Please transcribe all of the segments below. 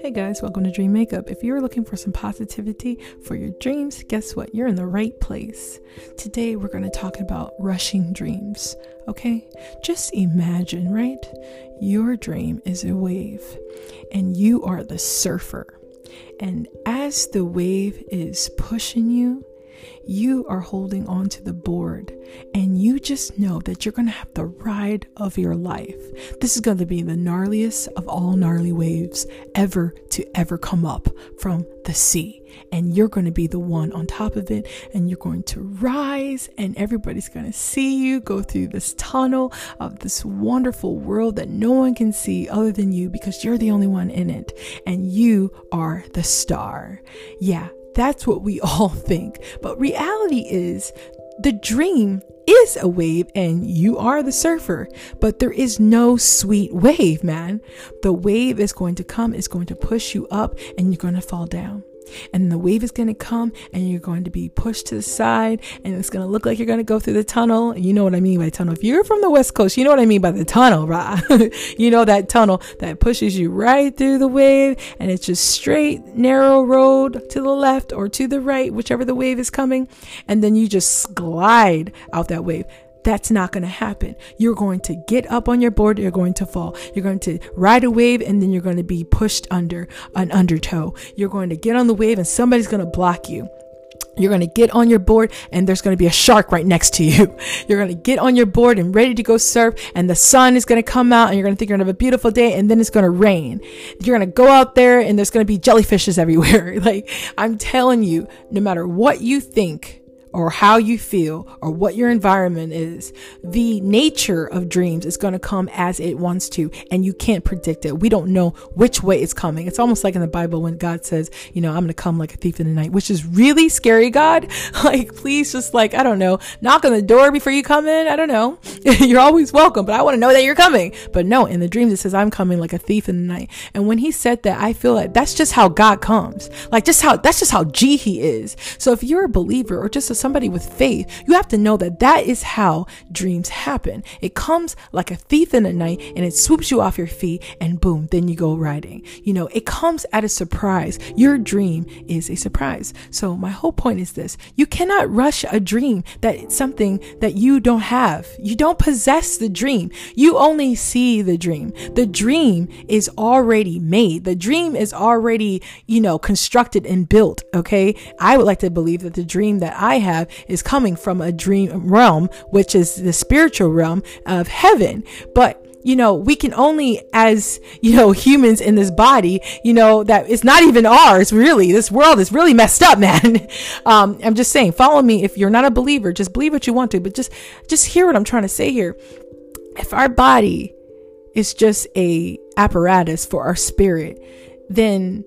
Hey guys, welcome to Dream Makeup. If you're looking for some positivity for your dreams, guess what? You're in the right place. Today we're going to talk about rushing dreams. Okay? Just imagine, right? Your dream is a wave and you are the surfer. And as the wave is pushing you, you are holding on to the board and you just know that you're going to have the ride of your life. This is going to be the gnarliest of all gnarly waves ever to ever come up from the sea. And you're going to be the one on top of it and you're going to rise and everybody's going to see you go through this tunnel of this wonderful world that no one can see other than you because you're the only one in it and you are the star. Yeah, that's what we all think. But reality is the dream is a wave and you are the surfer, but there is no sweet wave, man. The wave is going to come, it's going to push you up, and you're going to fall down and the wave is going to come and you're going to be pushed to the side and it's going to look like you're going to go through the tunnel. You know what I mean by tunnel. If you're from the West Coast, you know what I mean by the tunnel, right? you know that tunnel that pushes you right through the wave and it's just straight, narrow road to the left or to the right, whichever the wave is coming. And then you just glide out that wave. That's not going to happen. You're going to get up on your board, you're going to fall. You're going to ride a wave and then you're going to be pushed under an undertow. You're going to get on the wave and somebody's going to block you. You're going to get on your board and there's going to be a shark right next to you. You're going to get on your board and ready to go surf and the sun is going to come out and you're going to think you're going to have a beautiful day and then it's going to rain. You're going to go out there and there's going to be jellyfishes everywhere. like I'm telling you, no matter what you think, or how you feel or what your environment is, the nature of dreams is going to come as it wants to, and you can't predict it. We don't know which way it's coming. It's almost like in the Bible when God says, you know, I'm going to come like a thief in the night, which is really scary, God. Like, please just like, I don't know, knock on the door before you come in. I don't know. you're always welcome, but I want to know that you're coming. But no, in the dreams, it says, I'm coming like a thief in the night. And when he said that, I feel like that's just how God comes. Like, just how, that's just how G he is. So if you're a believer or just a somebody with faith, you have to know that that is how dreams happen. It comes like a thief in the night and it swoops you off your feet and boom, then you go riding. You know, it comes at a surprise. Your dream is a surprise. So my whole point is this. You cannot rush a dream that something that you don't have. You don't possess the dream. You only see the dream. The dream is already made. The dream is already, you know, constructed and built. Okay. I would like to believe that the dream that I have have is coming from a dream realm, which is the spiritual realm of heaven. But you know, we can only, as, you know, humans in this body, you know, that it's not even ours, really. This world is really messed up, man. Um, I'm just saying, follow me. If you're not a believer, just believe what you want to, but just, just hear what I'm trying to say here. If our body is just a apparatus for our spirit, then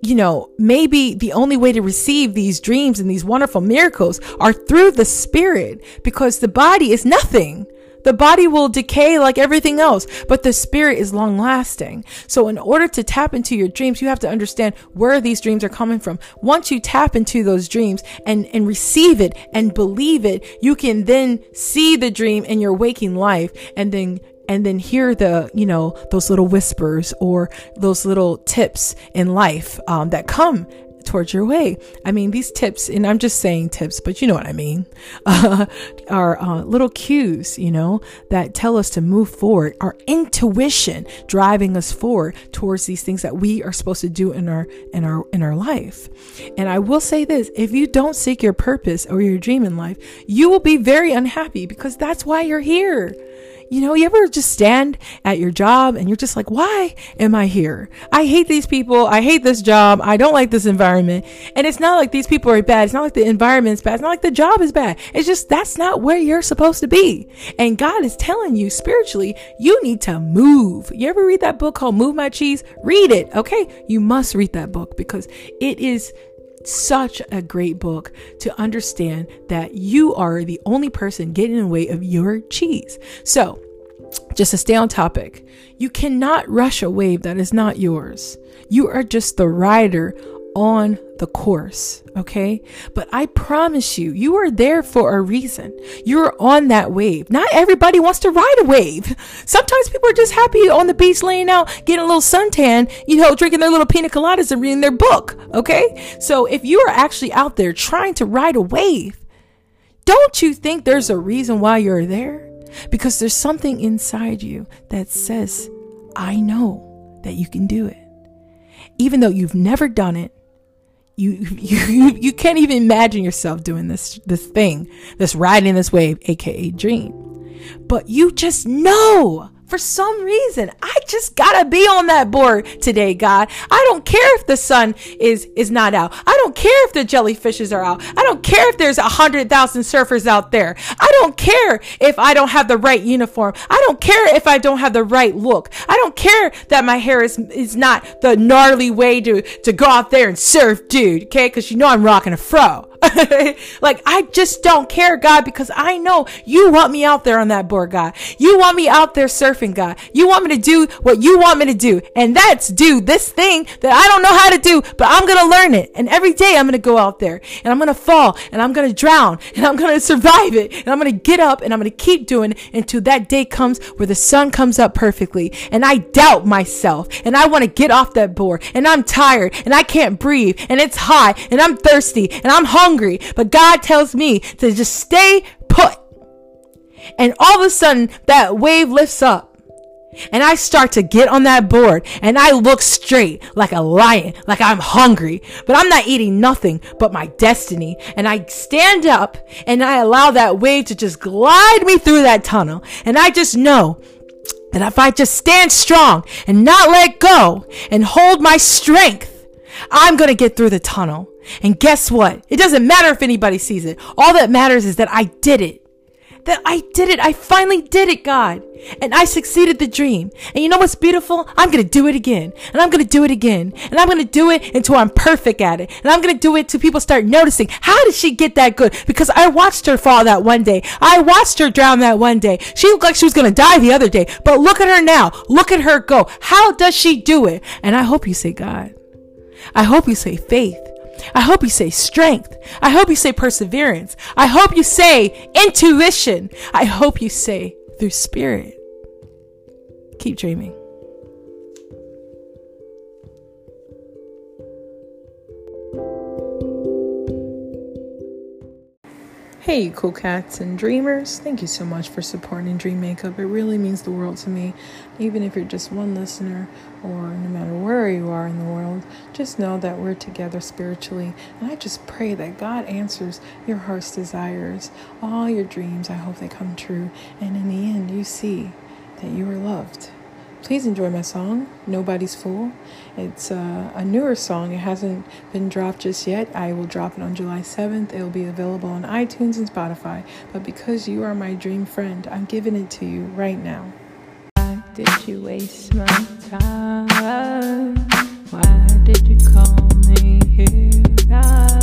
you know, maybe the only way to receive these dreams and these wonderful miracles are through the spirit because the body is nothing. The body will decay like everything else, but the spirit is long lasting. So in order to tap into your dreams, you have to understand where these dreams are coming from. Once you tap into those dreams and, and receive it and believe it, you can then see the dream in your waking life and then and then hear the, you know, those little whispers or those little tips in life um, that come towards your way. I mean, these tips, and I'm just saying tips, but you know what I mean, uh, are uh, little cues, you know, that tell us to move forward. Our intuition driving us forward towards these things that we are supposed to do in our in our in our life. And I will say this: if you don't seek your purpose or your dream in life, you will be very unhappy because that's why you're here. You know, you ever just stand at your job and you're just like, why am I here? I hate these people. I hate this job. I don't like this environment. And it's not like these people are bad. It's not like the environment's bad. It's not like the job is bad. It's just that's not where you're supposed to be. And God is telling you spiritually, you need to move. You ever read that book called Move My Cheese? Read it. Okay. You must read that book because it is such a great book to understand that you are the only person getting in the way of your cheese. So, just to stay on topic, you cannot rush a wave that is not yours. You are just the rider on the course, okay? But I promise you, you are there for a reason. You're on that wave. Not everybody wants to ride a wave. Sometimes people are just happy on the beach laying out, getting a little suntan, you know, drinking their little pina coladas and reading their book, okay? So if you are actually out there trying to ride a wave, don't you think there's a reason why you're there? Because there's something inside you that says, I know that you can do it. Even though you've never done it, you you you can't even imagine yourself doing this this thing, this riding this wave, aka dream. But you just know for some reason, I just gotta be on that board today, God. I don't care if the sun is is not out. I don't care if the jellyfishes are out. I don't care if there's a hundred thousand surfers out there. I don't care if I don't have the right uniform. I don't care if I don't have the right look. I don't care that my hair is is not the gnarly way to to go out there and surf, dude. Okay, because you know I'm rocking a fro. like, I just don't care, God, because I know you want me out there on that board, God. You want me out there surfing, God. You want me to do what you want me to do. And that's do this thing that I don't know how to do, but I'm going to learn it. And every day I'm going to go out there and I'm going to fall and I'm going to drown and I'm going to survive it. And I'm going to get up and I'm going to keep doing it until that day comes where the sun comes up perfectly. And I doubt myself and I want to get off that board and I'm tired and I can't breathe and it's hot and I'm thirsty and I'm hungry hungry, but God tells me to just stay put. And all of a sudden, that wave lifts up. And I start to get on that board and I look straight like a lion, like I'm hungry, but I'm not eating nothing but my destiny. And I stand up and I allow that wave to just glide me through that tunnel. And I just know that if I just stand strong and not let go and hold my strength, I'm going to get through the tunnel. And guess what? It doesn't matter if anybody sees it. All that matters is that I did it. That I did it. I finally did it, God. And I succeeded the dream. And you know what's beautiful? I'm going to do it again. And I'm going to do it again. And I'm going to do it until I'm perfect at it. And I'm going to do it till people start noticing. How did she get that good? Because I watched her fall that one day. I watched her drown that one day. She looked like she was going to die the other day. But look at her now. Look at her go. How does she do it? And I hope you say God. I hope you say faith. I hope you say strength. I hope you say perseverance. I hope you say intuition. I hope you say through spirit. Keep dreaming. Hey, cool cats and dreamers. Thank you so much for supporting Dream Makeup. It really means the world to me. Even if you're just one listener or no matter where you are in the world, just know that we're together spiritually. And I just pray that God answers your heart's desires, all your dreams. I hope they come true. And in the end, you see that you are loved. Please enjoy my song, Nobody's Fool. It's uh, a newer song. It hasn't been dropped just yet. I will drop it on July 7th. It will be available on iTunes and Spotify. But because you are my dream friend, I'm giving it to you right now. Why did you waste my time? Why did you call me here?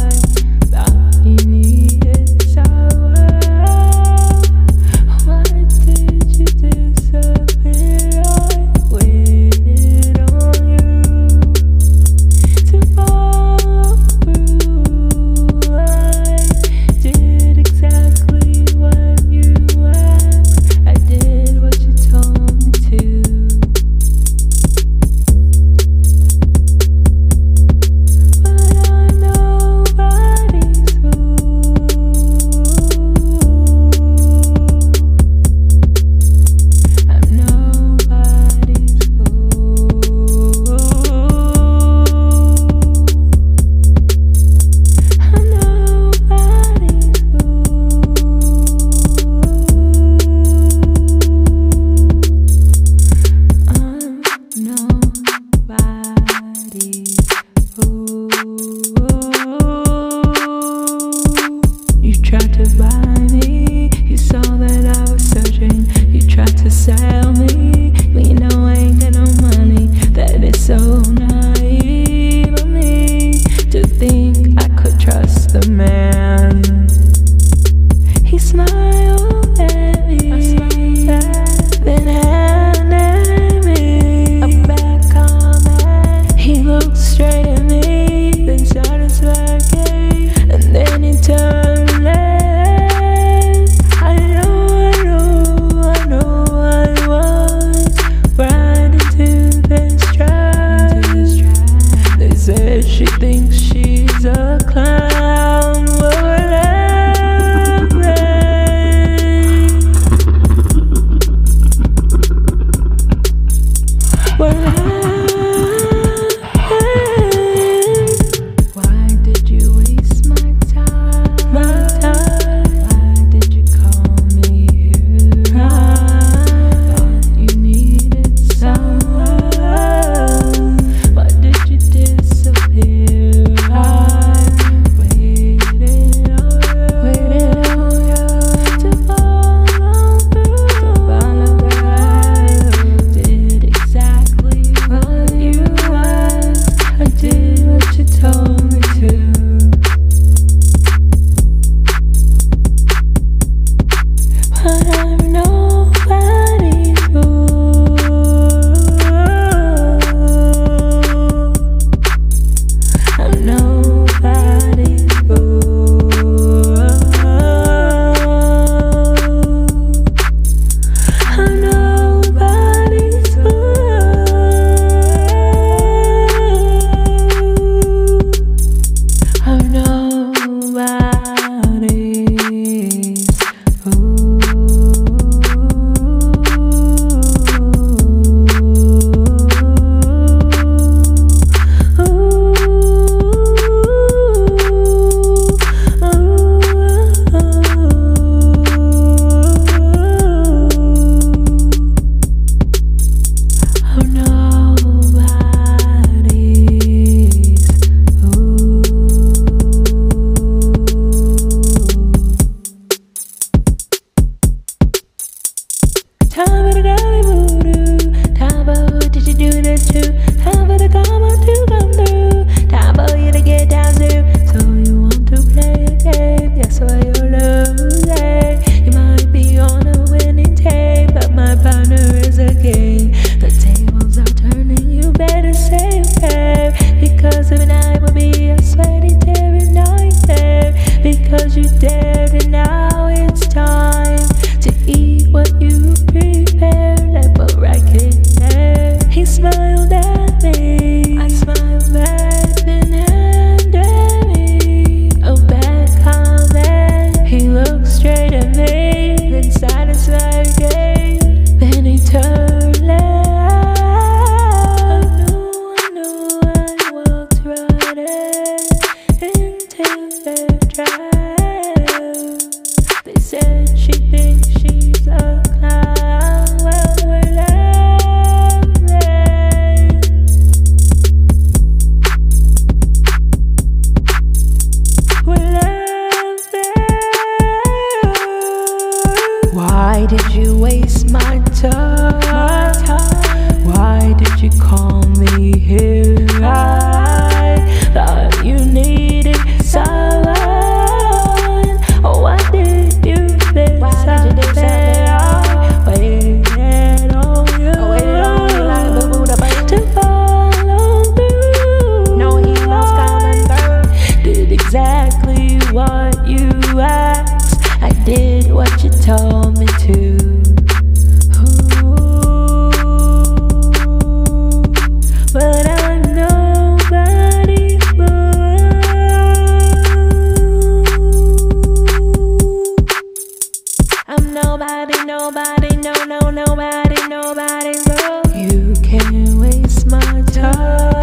nobody, no, no, nobody, nobody, no. You can't waste my time.